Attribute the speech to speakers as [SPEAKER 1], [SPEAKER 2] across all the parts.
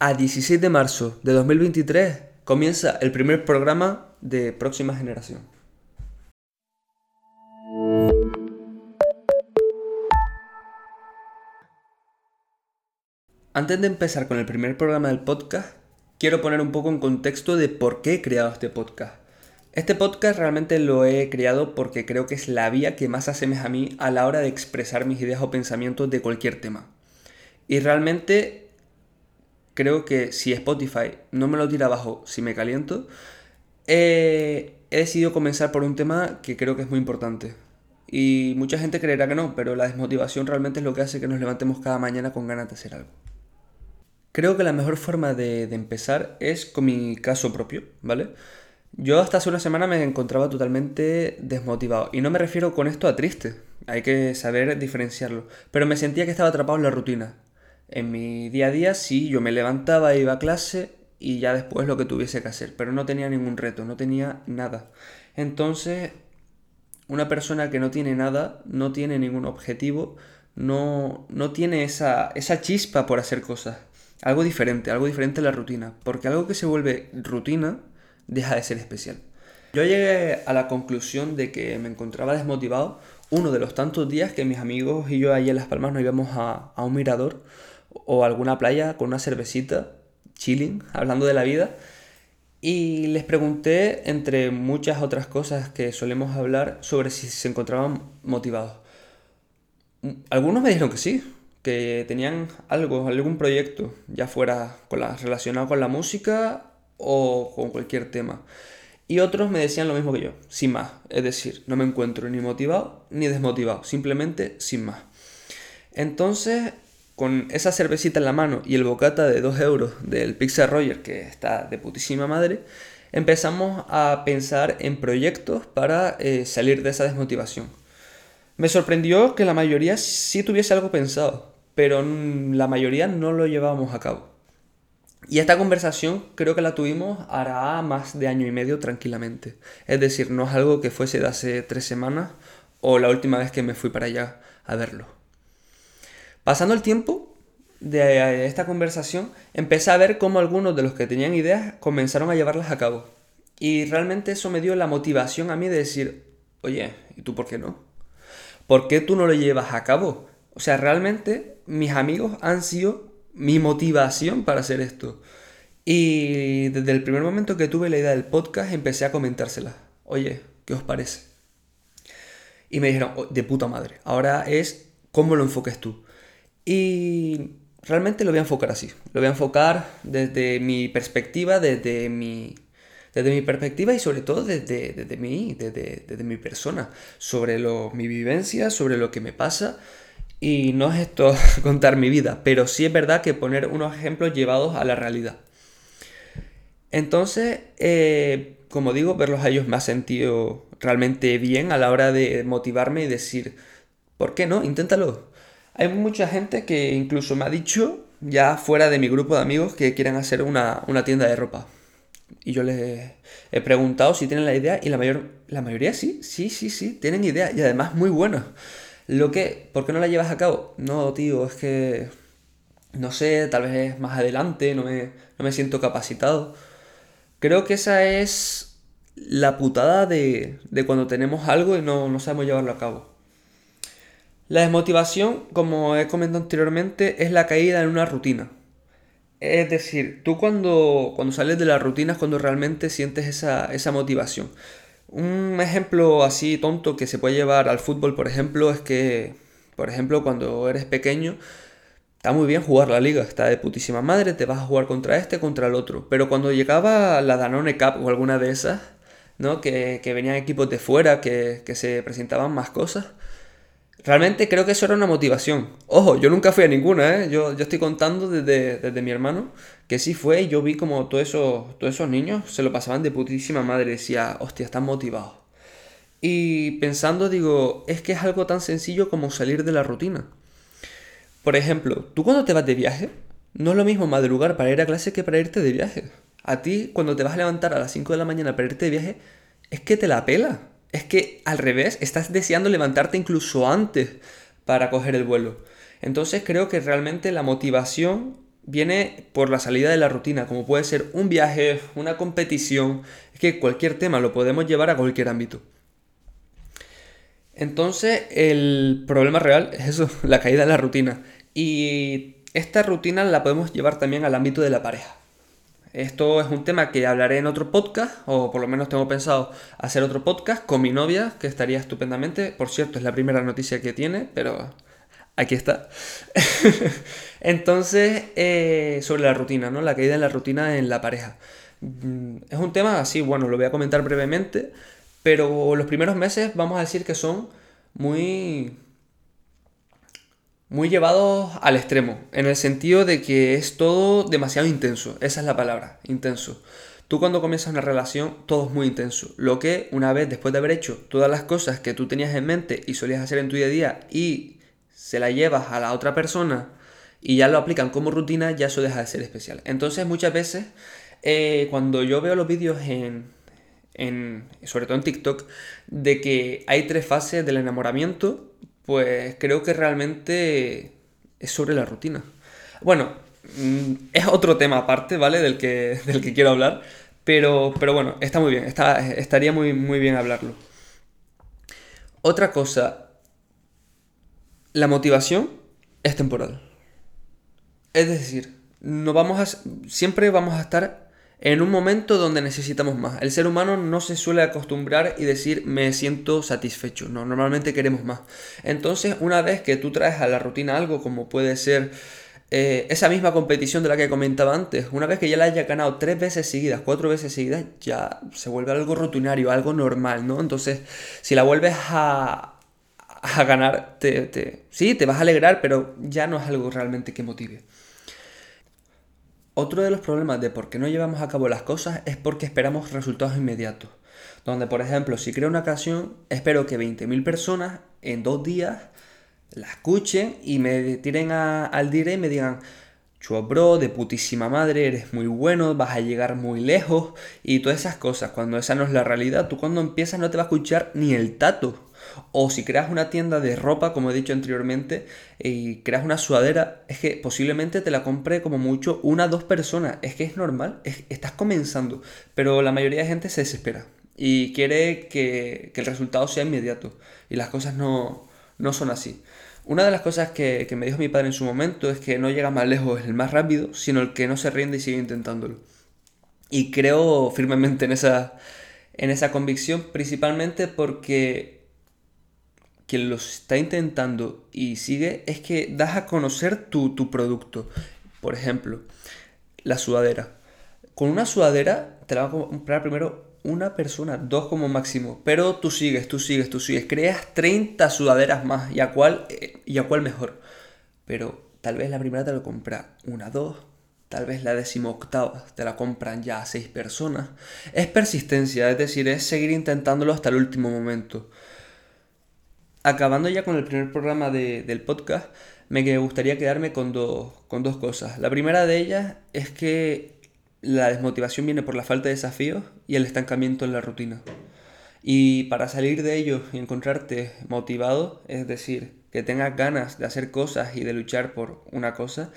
[SPEAKER 1] A 16 de marzo de 2023 comienza el primer programa de Próxima Generación. Antes de empezar con el primer programa del podcast, quiero poner un poco en contexto de por qué he creado este podcast. Este podcast realmente lo he creado porque creo que es la vía que más asemeja a mí a la hora de expresar mis ideas o pensamientos de cualquier tema. Y realmente creo que si Spotify no me lo tira abajo si me caliento, he decidido comenzar por un tema que creo que es muy importante. Y mucha gente creerá que no, pero la desmotivación realmente es lo que hace que nos levantemos cada mañana con ganas de hacer algo. Creo que la mejor forma de, de empezar es con mi caso propio, ¿vale? Yo hasta hace una semana me encontraba totalmente desmotivado. Y no me refiero con esto a triste, hay que saber diferenciarlo. Pero me sentía que estaba atrapado en la rutina. En mi día a día sí, yo me levantaba, iba a clase y ya después lo que tuviese que hacer, pero no tenía ningún reto, no tenía nada. Entonces, una persona que no tiene nada, no tiene ningún objetivo, no, no tiene esa, esa chispa por hacer cosas. Algo diferente, algo diferente a la rutina, porque algo que se vuelve rutina deja de ser especial. Yo llegué a la conclusión de que me encontraba desmotivado uno de los tantos días que mis amigos y yo ahí en Las Palmas nos íbamos a, a un mirador o alguna playa con una cervecita, chilling, hablando de la vida. Y les pregunté, entre muchas otras cosas que solemos hablar, sobre si se encontraban motivados. Algunos me dijeron que sí, que tenían algo, algún proyecto, ya fuera con la, relacionado con la música o con cualquier tema. Y otros me decían lo mismo que yo, sin más. Es decir, no me encuentro ni motivado ni desmotivado, simplemente sin más. Entonces con esa cervecita en la mano y el bocata de 2 euros del Pixar Roger, que está de putísima madre, empezamos a pensar en proyectos para eh, salir de esa desmotivación. Me sorprendió que la mayoría sí tuviese algo pensado, pero la mayoría no lo llevábamos a cabo. Y esta conversación creo que la tuvimos hará más de año y medio tranquilamente. Es decir, no es algo que fuese de hace tres semanas o la última vez que me fui para allá a verlo. Pasando el tiempo de esta conversación, empecé a ver cómo algunos de los que tenían ideas comenzaron a llevarlas a cabo. Y realmente eso me dio la motivación a mí de decir, oye, ¿y tú por qué no? ¿Por qué tú no lo llevas a cabo? O sea, realmente mis amigos han sido mi motivación para hacer esto. Y desde el primer momento que tuve la idea del podcast empecé a comentárselas. Oye, ¿qué os parece? Y me dijeron, oh, de puta madre, ahora es cómo lo enfoques tú. Y realmente lo voy a enfocar así. Lo voy a enfocar desde mi perspectiva, desde mi, desde mi perspectiva y sobre todo desde, desde mí, desde, desde, mi persona, sobre lo, mi vivencia, sobre lo que me pasa. Y no es esto contar mi vida, pero sí es verdad que poner unos ejemplos llevados a la realidad. Entonces, eh, como digo, verlos a ellos me ha sentido realmente bien a la hora de motivarme y decir, ¿por qué no? Inténtalo. Hay mucha gente que incluso me ha dicho, ya fuera de mi grupo de amigos, que quieren hacer una, tienda de ropa. Y yo les he preguntado si tienen la idea y la, mayor, la mayoría sí, sí, sí, sí, tienen idea y además muy buena. Lo que, ¿por qué no la llevas a cabo? No, tío, es que, no sé, tal vez es más adelante, no me, no me siento capacitado. Creo que esa es la putada de, de cuando tenemos algo y no, no sabemos llevarlo a cabo. La desmotivación, como he comentado anteriormente, es la caída en una rutina. Es decir, tú cuando, cuando sales de la rutina es cuando realmente sientes esa, esa motivación. Un ejemplo así tonto que se puede llevar al fútbol, por ejemplo, es que, por ejemplo, cuando eres pequeño, está muy bien jugar la liga, está de putísima madre, te vas a jugar contra este, contra el otro. Pero cuando llegaba la Danone Cup o alguna de esas, ¿no? Que, que venían equipos de fuera, que, que se presentaban más cosas, Realmente creo que eso era una motivación. Ojo, yo nunca fui a ninguna, ¿eh? Yo, yo estoy contando desde, desde, mi hermano que sí fue y yo vi como todos esos, todos esos niños se lo pasaban de putísima madre. Decía, hostia, están motivados. Y pensando, digo, es que es algo tan sencillo como salir de la rutina. Por ejemplo, tú cuando te vas de viaje, no es lo mismo madrugar para ir a clase que para irte de viaje. A ti, cuando te vas a levantar a las 5 de la mañana para irte de viaje, es que te la pela es que al revés, estás deseando levantarte incluso antes para coger el vuelo. Entonces creo que realmente la motivación viene por la salida de la rutina, como puede ser un viaje, una competición, es que cualquier tema lo podemos llevar a cualquier ámbito. Entonces, el problema real es eso, la caída de la rutina. Y esta rutina la podemos llevar también al ámbito de la pareja. Esto es un tema que hablaré en otro podcast, o por lo menos tengo pensado hacer otro podcast con mi novia, que estaría estupendamente. Por cierto, es la primera noticia que tiene, pero aquí está. Entonces, eh, sobre la rutina, ¿no? La caída en la rutina en la pareja. Mm, es un tema así, bueno, lo voy a comentar brevemente, pero los primeros meses vamos a decir que son muy muy llevados al extremo, en el sentido de que es todo demasiado intenso, esa es la palabra, intenso. Tú cuando comienzas una relación, todo es muy intenso. Lo que una vez después de haber hecho todas las cosas que tú tenías en mente y solías hacer en tu día a día y se la llevas a la otra persona y ya lo aplican como rutina, ya eso deja de ser especial. Entonces muchas veces eh, cuando yo veo los vídeos en, en, sobre todo en TikTok, de que hay tres fases del enamoramiento, pues creo que realmente es sobre la rutina. Bueno, mm, es otro tema aparte, ¿vale? Del que, del que quiero hablar, pero, pero bueno, está muy bien, estaría muy, muy bien hablarlo. Otra cosa, la motivación es temporal. Es decir, no vamos a, siempre vamos a estar en un momento donde necesitamos más. El ser humano no se suele acostumbrar y decir me siento satisfecho, no, normalmente queremos más. Entonces, una vez que tú traes a la rutina algo como puede ser eh, esa misma competición de la que comentaba antes, una vez que ya la hayas ganado tres veces seguidas, cuatro veces seguidas, ya se vuelve algo rutinario, algo normal, ¿no? Entonces, si la vuelves a, a ganar, te, te, sí, te vas a alegrar, pero ya no es algo realmente que motive. Otro de los problemas de por qué no llevamos a cabo las cosas es porque esperamos resultados inmediatos. Donde, por ejemplo, si creo una canción, espero que 20.000 personas en dos días la escuchen y me tiren al dire y me digan, Chua bro, de putísima madre, eres muy bueno, vas a llegar muy lejos y todas esas cosas. Cuando esa no es la realidad, tú cuando empiezas no te va a escuchar ni el tato. O si creas una tienda de ropa, como he dicho anteriormente, y creas una sudadera, es que posiblemente te la compre como mucho una o dos personas. Es que es normal, estás comenzando. Pero la mayoría de gente se desespera y quiere que, el resultado sea inmediato. Y las cosas no, no son así. Una de las cosas que, que, me dijo mi padre en su momento es que no llega más lejos el más rápido, sino el que no se rinde y sigue intentándolo. Y creo firmemente en esa, en esa convicción, principalmente porque quien lo está intentando y sigue es que das a conocer tu, producto. Por ejemplo, la sudadera. Con una sudadera te la va a comprar primero una persona, dos como máximo. Pero tú sigues, tú sigues, tú sigues. Creas 30 sudaderas más. ¿Y a cuál, eh, y a cuál mejor? Pero tal vez la primera te la compra una, dos. Tal vez la decimoctava te la compran ya seis personas. Es persistencia, es decir, es seguir intentándolo hasta el último momento acabando ya con el primer programa del podcast, me gustaría quedarme con, con dos cosas. La primera de ellas es que la desmotivación viene por la falta de desafíos y el estancamiento en la rutina. Y para salir de ello y encontrarte motivado, es decir, que tengas ganas de hacer cosas y de luchar por una cosa,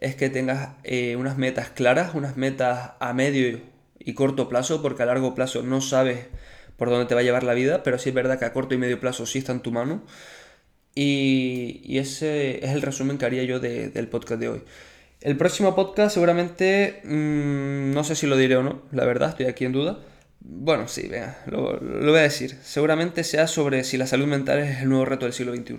[SPEAKER 1] es que tengas eh, unas metas claras, unas metas a medio y corto plazo, porque a largo plazo no sabes por dónde te va a llevar la vida, pero sí es verdad que a corto y medio plazo sí está en tu mano. Y, ese es el resumen que haría yo del podcast de hoy. El próximo podcast seguramente, mm, no sé si lo diré o no, la verdad, estoy aquí en duda. Bueno, sí, venga, lo, lo, voy a decir. Seguramente sea sobre si la salud mental es el nuevo reto del siglo XXI.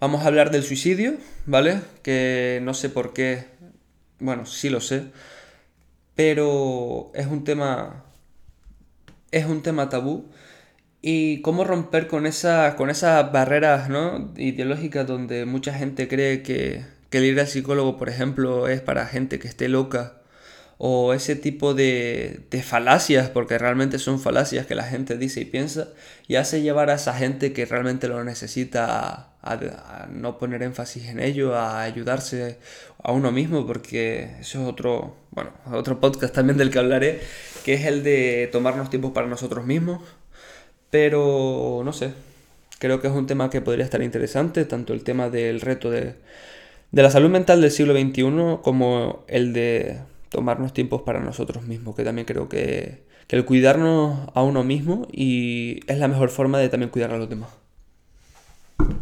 [SPEAKER 1] Vamos a hablar del suicidio, ¿vale? Que no sé por qué, bueno, sí lo sé, pero es un tema es un tema tabú y cómo romper con, esa, con esas barreras ¿no? ideológicas donde mucha gente cree que, que el ir al psicólogo, por ejemplo, es para gente que esté loca o ese tipo de, de, falacias, porque realmente son falacias que la gente dice y piensa, y hace llevar a esa gente que realmente lo necesita a, no poner énfasis en ello, a ayudarse a uno mismo, porque eso es otro, bueno, otro podcast también del que hablaré, que es el de tomarnos tiempo para nosotros mismos, pero no sé, creo que es un tema que podría estar interesante, tanto el tema del reto de de la salud mental del siglo XXI como el de tomarnos tiempos para nosotros mismos, que también creo que, que el cuidarnos a uno mismo y es la mejor forma de también cuidar a los demás.